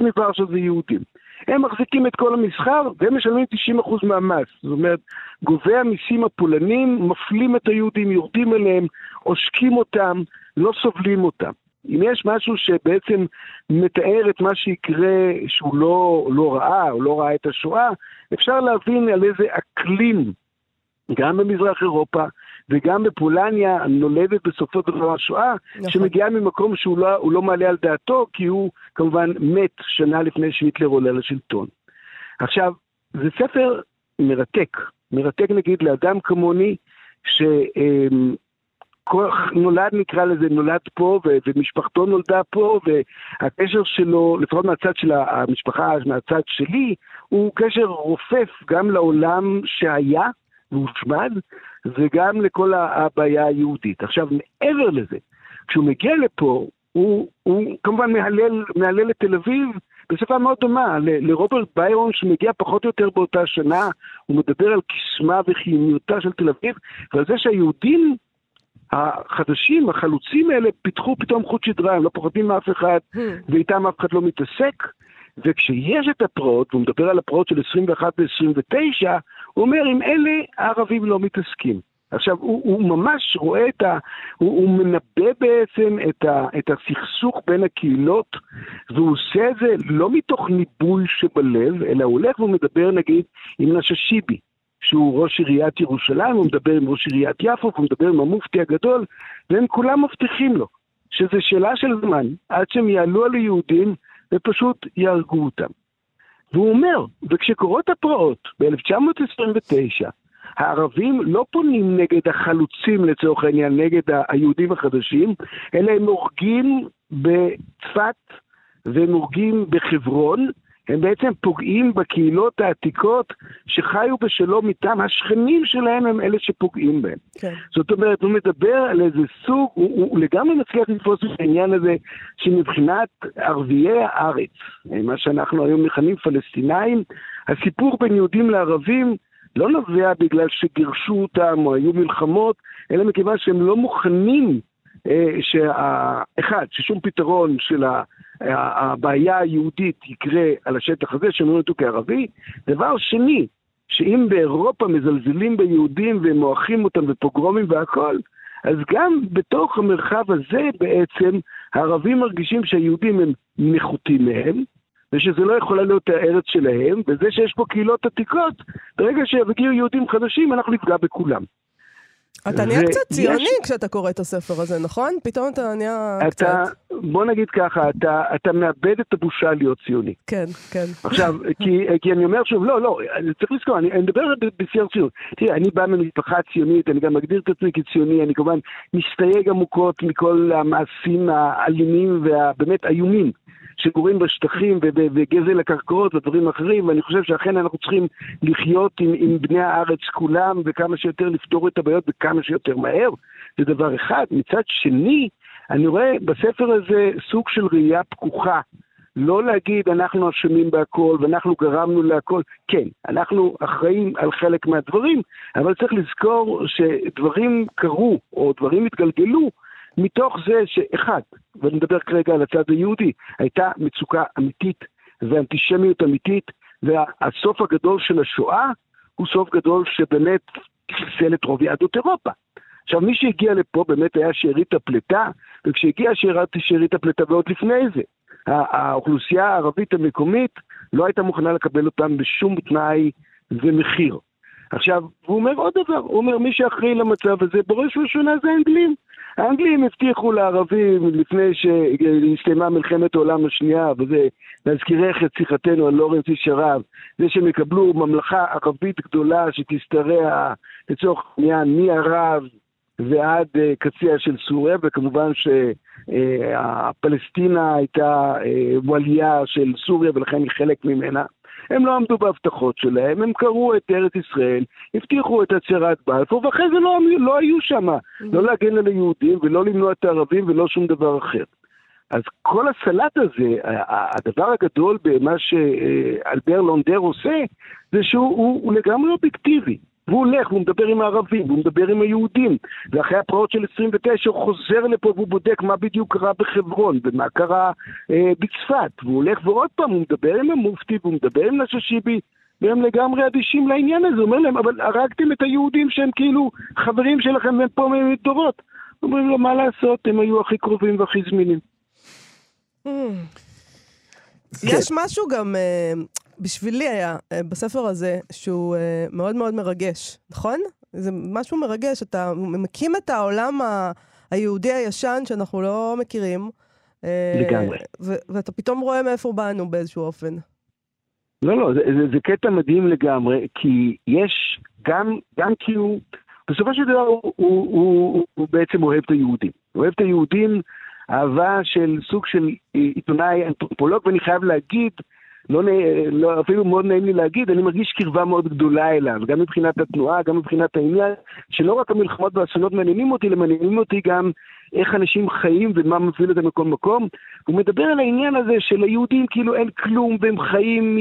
מוורשה זה יהודים. הם מחזיקים את כל המסחר והם משלמים 90% מהמס. זאת אומרת, גובי המיסים הפולנים מפלים את היהודים, יורדים אליהם, עושקים אותם, לא סובלים אותם. אם יש משהו שבעצם מתאר את מה שיקרה שהוא לא, לא ראה, או לא ראה את השואה, אפשר להבין על איזה אקלים, גם במזרח אירופה וגם בפולניה נולדת בסופו של דבר השואה, נכון. שמגיעה ממקום שהוא לא, לא מעלה על דעתו, כי הוא כמובן מת שנה לפני שהיטלר עולה לשלטון. עכשיו, זה ספר מרתק, מרתק נגיד לאדם כמוני, ש... כל- נולד נקרא לזה, נולד פה, ו- ומשפחתו נולדה פה, והקשר שלו, לפחות מהצד של המשפחה, מהצד שלי, הוא קשר רופף גם לעולם שהיה והושמד, וגם לכל הבעיה היהודית. עכשיו, מעבר לזה, כשהוא מגיע לפה, הוא, הוא כמובן מהלל, מהלל את תל אביב בשפה מאוד דומה ל- לרוברט ביירון שמגיע פחות או יותר באותה שנה, הוא מדבר על קסמה וחיוניותה של תל אביב, ועל זה שהיהודים החדשים, החלוצים האלה, פיתחו פתאום חוט שדרה, הם לא פוחדים מאף אחד, ואיתם אף אחד לא מתעסק. וכשיש את הפרעות, והוא מדבר על הפרעות של 21 ו-29, הוא אומר, עם אלה הערבים לא מתעסקים. עכשיו, הוא, הוא ממש רואה את ה... הוא, הוא מנבא בעצם את, ה, את הסכסוך בין הקהילות, והוא עושה את זה לא מתוך ניבוי שבלב, אלא הוא הולך ומדבר נגיד עם נששיבי, שהוא ראש עיריית ירושלים, הוא מדבר עם ראש עיריית יפו, הוא מדבר עם המופתי הגדול, והם כולם מבטיחים לו שזה שאלה של זמן עד שהם יעלו על היהודים ופשוט יהרגו אותם. והוא אומר, וכשקורות הפרעות ב-1929, הערבים לא פונים נגד החלוצים לצורך העניין, נגד היהודים החדשים, אלא הם הורגים בצפת והם הורגים בחברון, הם בעצם פוגעים בקהילות העתיקות שחיו בשלום איתם, השכנים שלהם הם אלה שפוגעים בהם. כן. זאת אומרת, הוא מדבר על איזה סוג, הוא, הוא, הוא לגמרי מצליח לתפוס את העניין הזה, שמבחינת ערביי הארץ, מה שאנחנו היום מכנים פלסטינאים, הסיפור בין יהודים לערבים לא נובע בגלל שגירשו אותם או היו מלחמות, אלא מכיוון שהם לא מוכנים, אה, שה... אחד, ששום פתרון של ה... הבעיה היהודית יקרה על השטח הזה, רואים אותו כערבי. דבר שני, שאם באירופה מזלזלים ביהודים ומועכים אותם בפוגרומים והכול, אז גם בתוך המרחב הזה בעצם הערבים מרגישים שהיהודים הם נחותים מהם, ושזה לא יכולה להיות הארץ שלהם, וזה שיש פה קהילות עתיקות, ברגע שיגיעו יהודים חדשים אנחנו נפגע בכולם. אתה נהיה קצת ציוני כשאתה קורא את הספר הזה, נכון? פתאום אתה נהיה אתה, קצת... בוא נגיד ככה, אתה, אתה מאבד את הבושה להיות ציוני. כן, כן. עכשיו, כי, כי אני אומר שוב, לא, לא, צריך לזכור, אני, אני מדבר בשיא הרצינות. תראה, אני בא ממשפחה ציונית, אני גם מגדיר את עצמי כציוני, אני כמובן מסתייג עמוקות מכל המעשים האלימים והבאמת איומים שקורים בשטחים וב- וגזל הקרקעות ודברים אחרים, ואני חושב שאכן אנחנו צריכים לחיות עם, עם בני הארץ כולם, וכמה שיותר לפתור את הבעיות וכמה שיותר מהר, זה דבר אחד. מצד שני, אני רואה בספר הזה סוג של ראייה פקוחה. לא להגיד אנחנו אשמים בהכל ואנחנו גרמנו להכל. כן, אנחנו אחראים על חלק מהדברים, אבל צריך לזכור שדברים קרו או דברים התגלגלו מתוך זה שאחד, ואני מדבר כרגע על הצד היהודי, הייתה מצוקה אמיתית ואנטישמיות אמיתית, והסוף הגדול של השואה הוא סוף גדול שבאמת חיסל את רוב יהדות אירופה. עכשיו, מי שהגיע לפה באמת היה שארית הפליטה, וכשהגיעה שארית, שארית הפליטה, ועוד לפני זה, האוכלוסייה הערבית המקומית לא הייתה מוכנה לקבל אותם בשום תנאי ומחיר. עכשיו, הוא אומר עוד דבר, הוא אומר מי שאחראי למצב הזה בראש ובראשונה זה האנגלים. האנגלים הבטיחו לערבים לפני שהסתיימה מלחמת העולם השנייה, וזה להזכירך את שיחתנו על לורנס איש הרב, זה שהם יקבלו ממלכה ערבית גדולה שתשתרע לצורך העניין מערב ועד uh, קציה של סוריה, וכמובן שהפלסטינה uh, הייתה ווליה של סוריה ולכן היא חלק ממנה. הם לא עמדו בהבטחות שלהם, הם קראו את ארץ ישראל, הבטיחו את הצהרת בלפור, ואחרי זה לא, לא היו שם, לא להגן על היהודים ולא למנוע את הערבים ולא שום דבר אחר. אז כל הסלט הזה, הדבר הגדול במה שאלבר לונדר עושה, זה שהוא הוא, הוא לגמרי אובייקטיבי. והוא הולך, והוא מדבר עם הערבים, והוא מדבר עם היהודים, ואחרי הפרעות של 29 הוא חוזר לפה והוא בודק מה בדיוק קרה בחברון, ומה קרה אה, בצפת, והוא הולך ועוד פעם, הוא מדבר עם המופתי, והוא מדבר עם נששיבי, והם לגמרי אדישים לעניין הזה, הוא אומר להם, אבל הרגתם את היהודים שהם כאילו חברים שלכם והם פה מדורות. אומרים לו, מה לעשות, הם היו הכי קרובים והכי זמינים. Hmm. יש משהו גם, אה, בשבילי היה, אה, בספר הזה, שהוא אה, מאוד מאוד מרגש, נכון? זה משהו מרגש, אתה מקים את העולם היהודי הישן שאנחנו לא מכירים. לגמרי. ואתה פתאום רואה מאיפה באנו באיזשהו אופן. לא, לא, זה, זה, זה קטע מדהים לגמרי, כי יש גם, גם כי הוא, בסופו של דבר הוא, הוא, הוא, הוא בעצם אוהב את היהודים. אוהב את היהודים אהבה של סוג של עיתונאי אנתרופולוג, ואני חייב להגיד, לא, לא, אפילו מאוד נעים לי להגיד, אני מרגיש קרבה מאוד גדולה אליו, גם מבחינת התנועה, גם מבחינת העניין, שלא רק המלחמות והאסונות מעניינים אותי, אלא מעניינים אותי גם איך אנשים חיים ומה מוביל אותם מכל מקום. הוא מדבר על העניין הזה של היהודים כאילו אין כלום והם חיים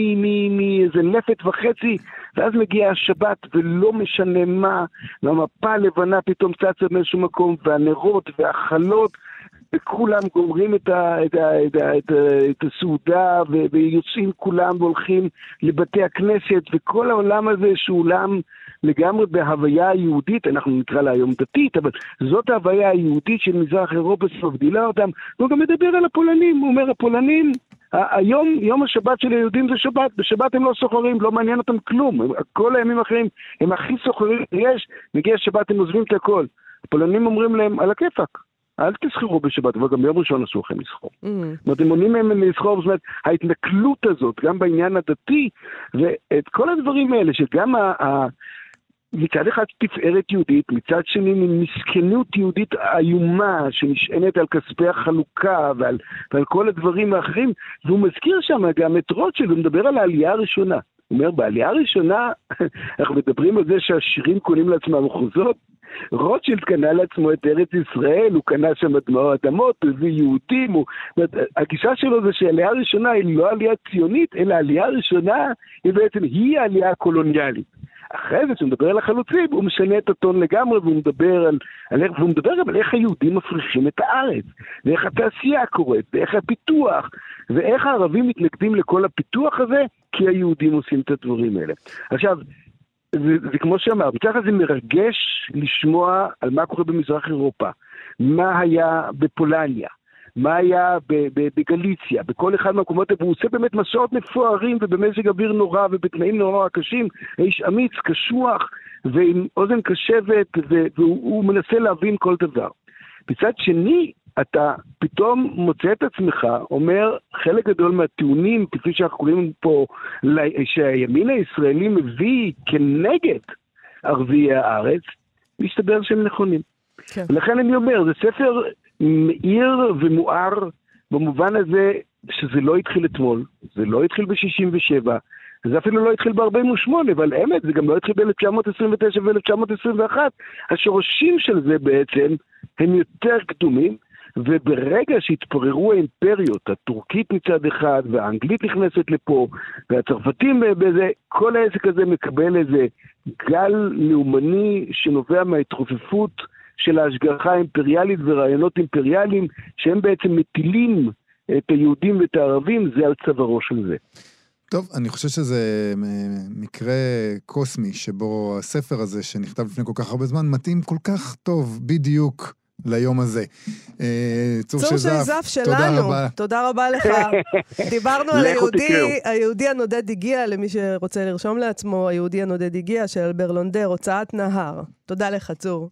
מאיזה לפת וחצי, ואז מגיעה השבת ולא משנה מה, והמפה הלבנה פתאום צצה באיזשהו מקום, והנרות והחלות. וכולם גומרים את, ה, את, ה, את, ה, את, ה, את הסעודה ויוצאים כולם והולכים לבתי הכנסת וכל העולם הזה שהוא עולם לגמרי בהוויה היהודית, אנחנו נקרא לה היום דתית, אבל זאת ההוויה היהודית של מזרח אירופה שמבדילה אותם, והוא גם מדבר על הפולנים, הוא אומר הפולנים, היום, יום השבת של היהודים זה שבת, בשבת הם לא סוחרים, לא מעניין אותם כלום, כל הימים האחרים הם הכי סוחרים יש, מגיע שבת הם עוזבים את הכל. הפולנים אומרים להם, על הכיפאק. אל תסחרו בשבת, אבל גם ביום ראשון אסור לכם לסחור. Mm. זאת אומרת, הם מונעים מהם לסחור, זאת אומרת, ההתנכלות הזאת, גם בעניין הדתי, ואת כל הדברים האלה, שגם ה... ה מצד אחד תפארת יהודית, מצד שני מסכנות יהודית איומה שנשענת על כספי החלוקה ועל, ועל כל הדברים האחרים, והוא מזכיר שם גם את רוטשילד, הוא מדבר על העלייה הראשונה. הוא אומר, בעלייה הראשונה, *laughs* אנחנו מדברים על זה שהשירים קונים לעצמם מחוזות, רוטשילד קנה לעצמו את ארץ ישראל, הוא קנה שם אדמות, הביא יהודים, הוא... הגישה שלו זה שהעלייה הראשונה היא לא עלייה ציונית, אלא העלייה הראשונה היא בעצם, היא העלייה הקולוניאלית. אחרי זה, כשהוא מדבר על החלוצים, הוא משנה את הטון לגמרי, והוא מדבר על, על איך, והוא מדבר על איך היהודים מפריחים את הארץ, ואיך התעשייה קורית, ואיך הפיתוח, ואיך הערבים מתנגדים לכל הפיתוח הזה, כי היהודים עושים את הדברים האלה. עכשיו, זה, זה כמו שאמר, מצד אחד זה מרגש לשמוע על מה קורה במזרח אירופה, מה היה בפולניה, מה היה בגליציה, בכל אחד מהמקומות, והוא עושה באמת מסעות מפוארים ובמזג אוויר נורא ובתנאים נורא קשים, איש אמיץ, קשוח ועם אוזן קשבת, והוא מנסה להבין כל דבר. מצד שני, אתה פתאום מוצא את עצמך אומר חלק גדול מהטיעונים, כפי שאנחנו קוראים פה, שהימין הישראלי מביא כנגד ערביי הארץ, מסתבר שהם נכונים. כן. ולכן אני אומר, זה ספר מאיר ומואר במובן הזה שזה לא התחיל אתמול, זה לא התחיל ב-67, זה אפילו לא התחיל ב-48, אבל אמת, זה גם לא התחיל ב-1929 ו-1921. השורשים של זה בעצם הם יותר קדומים, וברגע שהתפוררו האימפריות, הטורקית מצד אחד, והאנגלית נכנסת לפה, והצרפתים בזה, כל העסק הזה מקבל איזה גל לאומני שנובע מההתרופפות של ההשגחה האימפריאלית ורעיונות אימפריאליים, שהם בעצם מטילים את היהודים ואת הערבים, זה על צווארו של זה. טוב, אני חושב שזה מקרה קוסמי, שבו הספר הזה, שנכתב לפני כל כך הרבה זמן, מתאים כל כך טוב בדיוק ליום הזה. אה, צור שזף, שלנו, תודה רבה. תודה רבה לך. *laughs* דיברנו על היהודי, היהודי הנודד הגיע, למי שרוצה לרשום לעצמו, היהודי הנודד הגיע, של אלבר לונדר, הוצאת נהר. תודה לך, צור.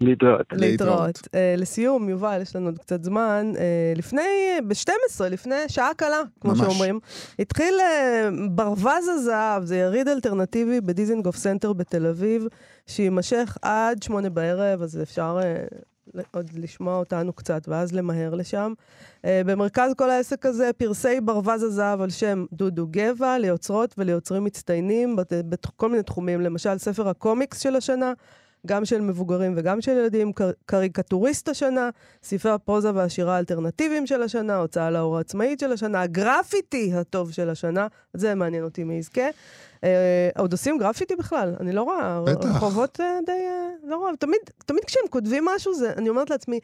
להתראות. להתראות. אה, לסיום, יובל, יש לנו עוד קצת זמן. אה, לפני, ב-12, לפני שעה קלה, כמו ממש. שאומרים, התחיל אה, ברווז הזהב, זה יריד אלטרנטיבי בדיזינגוף סנטר בתל אביב, שיימשך עד שמונה בערב, אז אפשר אה, עוד לשמוע אותנו קצת, ואז למהר לשם. אה, במרכז כל העסק הזה, פרסי ברווז הזהב על שם דודו גבע, ליוצרות וליוצרים מצטיינים בכל מיני תחומים, למשל ספר הקומיקס של השנה. גם של מבוגרים וגם של ילדים, קר- קריקטוריסט השנה, ספרי הפרוזה והשירה האלטרנטיביים של השנה, הוצאה לאור העצמאית של השנה, הגרפיטי הטוב של השנה, זה מעניין אותי מי יזכה. אה, עוד עושים גרפיטי בכלל? אני לא רואה. בטח. רחובות אה, די... אה, לא רואה. תמיד, תמיד כשהם כותבים משהו, זה, אני אומרת לעצמי,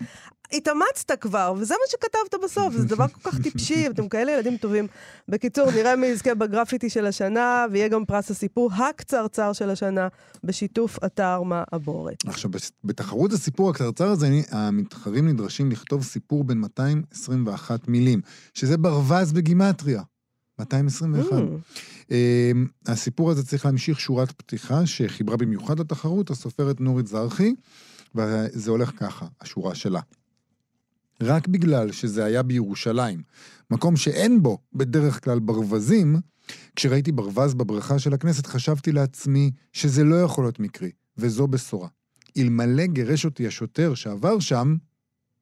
התאמצת כבר, וזה מה שכתבת בסוף, זה דבר כל כך *laughs* טיפשי, אתם כאלה ילדים טובים. בקיצור, נראה מי יזכה בגרפיטי של השנה, ויהיה גם פרס הסיפור הקצרצר של השנה, בשיתוף אתר מעבורת. עכשיו, בס- בתחרות הסיפור הקצרצר הזה, המתחרים נדרשים לכתוב סיפור בין 221 מילים, שזה ברווז בגימטריה. 221. Mm, אמ, הסיפור הזה צריך להמשיך שורת פתיחה שחיברה במיוחד לתחרות הסופרת נורית זרחי, וזה הולך ככה, השורה שלה. רק בגלל שזה היה בירושלים, מקום שאין בו בדרך כלל ברווזים, כשראיתי ברווז בבריכה של הכנסת חשבתי לעצמי שזה לא יכול להיות מקרי, וזו בשורה. אלמלא גירש אותי השוטר שעבר שם,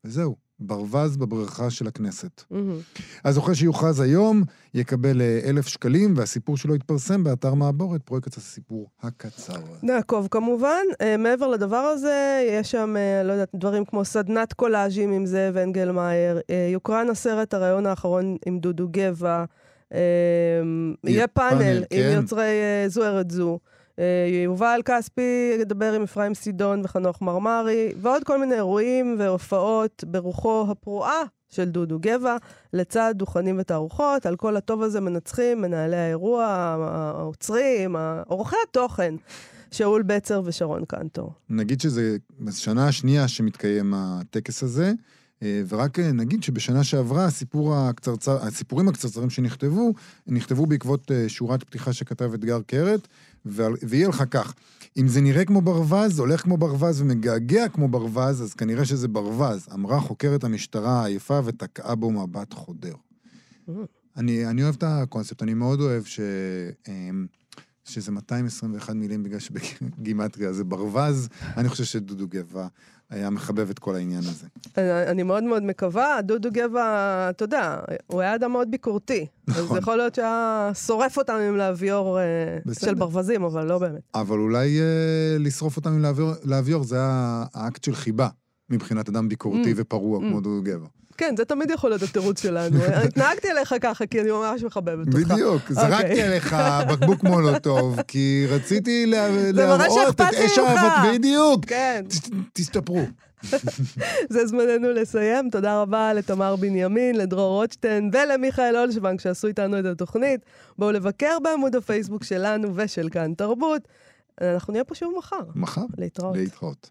וזהו, ברווז בבריכה של הכנסת. מהמם. הזוכה שיוכרז היום יקבל אה, אלף שקלים, והסיפור שלו יתפרסם באתר מעבורת, פרויקט הסיפור הקצר. נעקוב כמובן. אה, מעבר לדבר הזה, יש שם, אה, לא יודעת, דברים כמו סדנת קולאז'ים עם זאב אנגלמאייר, יוקרן הסרט הרעיון האחרון עם דודו גבע, יהיה פאנל, פאנל כן. עם יוצרי אה, זו ארץ זו. אה, יובל כספי ידבר עם אפרים סידון וחנוך מרמרי, ועוד כל מיני אירועים והופעות ברוחו הפרועה של דודו גבע, לצד דוכנים ותערוכות. על כל הטוב הזה מנצחים מנהלי האירוע, העוצרים, עורכי התוכן, שאול בצר ושרון קנטור. נגיד שזה השנה השנייה שמתקיים הטקס הזה, אה, ורק אה, נגיד שבשנה שעברה הסיפור הקצרצר, הסיפורים הקצרצרים שנכתבו, נכתבו בעקבות שורת פתיחה שכתב אתגר קרת, ויהיה לך כך, אם זה נראה כמו ברווז, הולך כמו ברווז ומגעגע כמו ברווז, אז כנראה שזה ברווז, אמרה חוקרת המשטרה העייפה ותקעה בו מבט חודר. אני, אני אוהב את הקונספט, אני מאוד אוהב ש... אמ, שזה 221 מילים בגלל שבגימטריה זה ברווז, אני חושב שדודו גבע היה מחבב את כל העניין הזה. אני, מאוד מאוד מקווה, דודו גבע, אתה יודע, הוא היה אדם מאוד ביקורתי. אז נכון. יכול להיות שהיה שורף אותם עם להביור אה. של ברווזים, אבל לא באמת. אבל אולי אה, לשרוף אותם עם להביור, להביור זה היה האקט של חיבה מבחינת אדם ביקורתי Mm. ופרוע Mm. כמו דודו גבע. כן, זה תמיד יכול להיות התירוץ שלנו. *laughs* התנהגתי אליך ככה, כי אני ממש מחבבת אותך. בדיוק, זרקתי אוקיי. עליך בקבוק מולוטוב, *laughs* כי רציתי להראות את אש ממך. האהבת, בדיוק. כן, תסתפרו. *laughs* זה זמננו לסיים. תודה רבה לתמר בנימין, לדרור רוטשטיין ולמיכאל אולשוונג שעשו איתנו את התוכנית. בואו לבקר בעמוד הפייסבוק שלנו ושל כאן תרבות. אנחנו נהיה פה שוב מחר. מחר, להתראות. להתראות.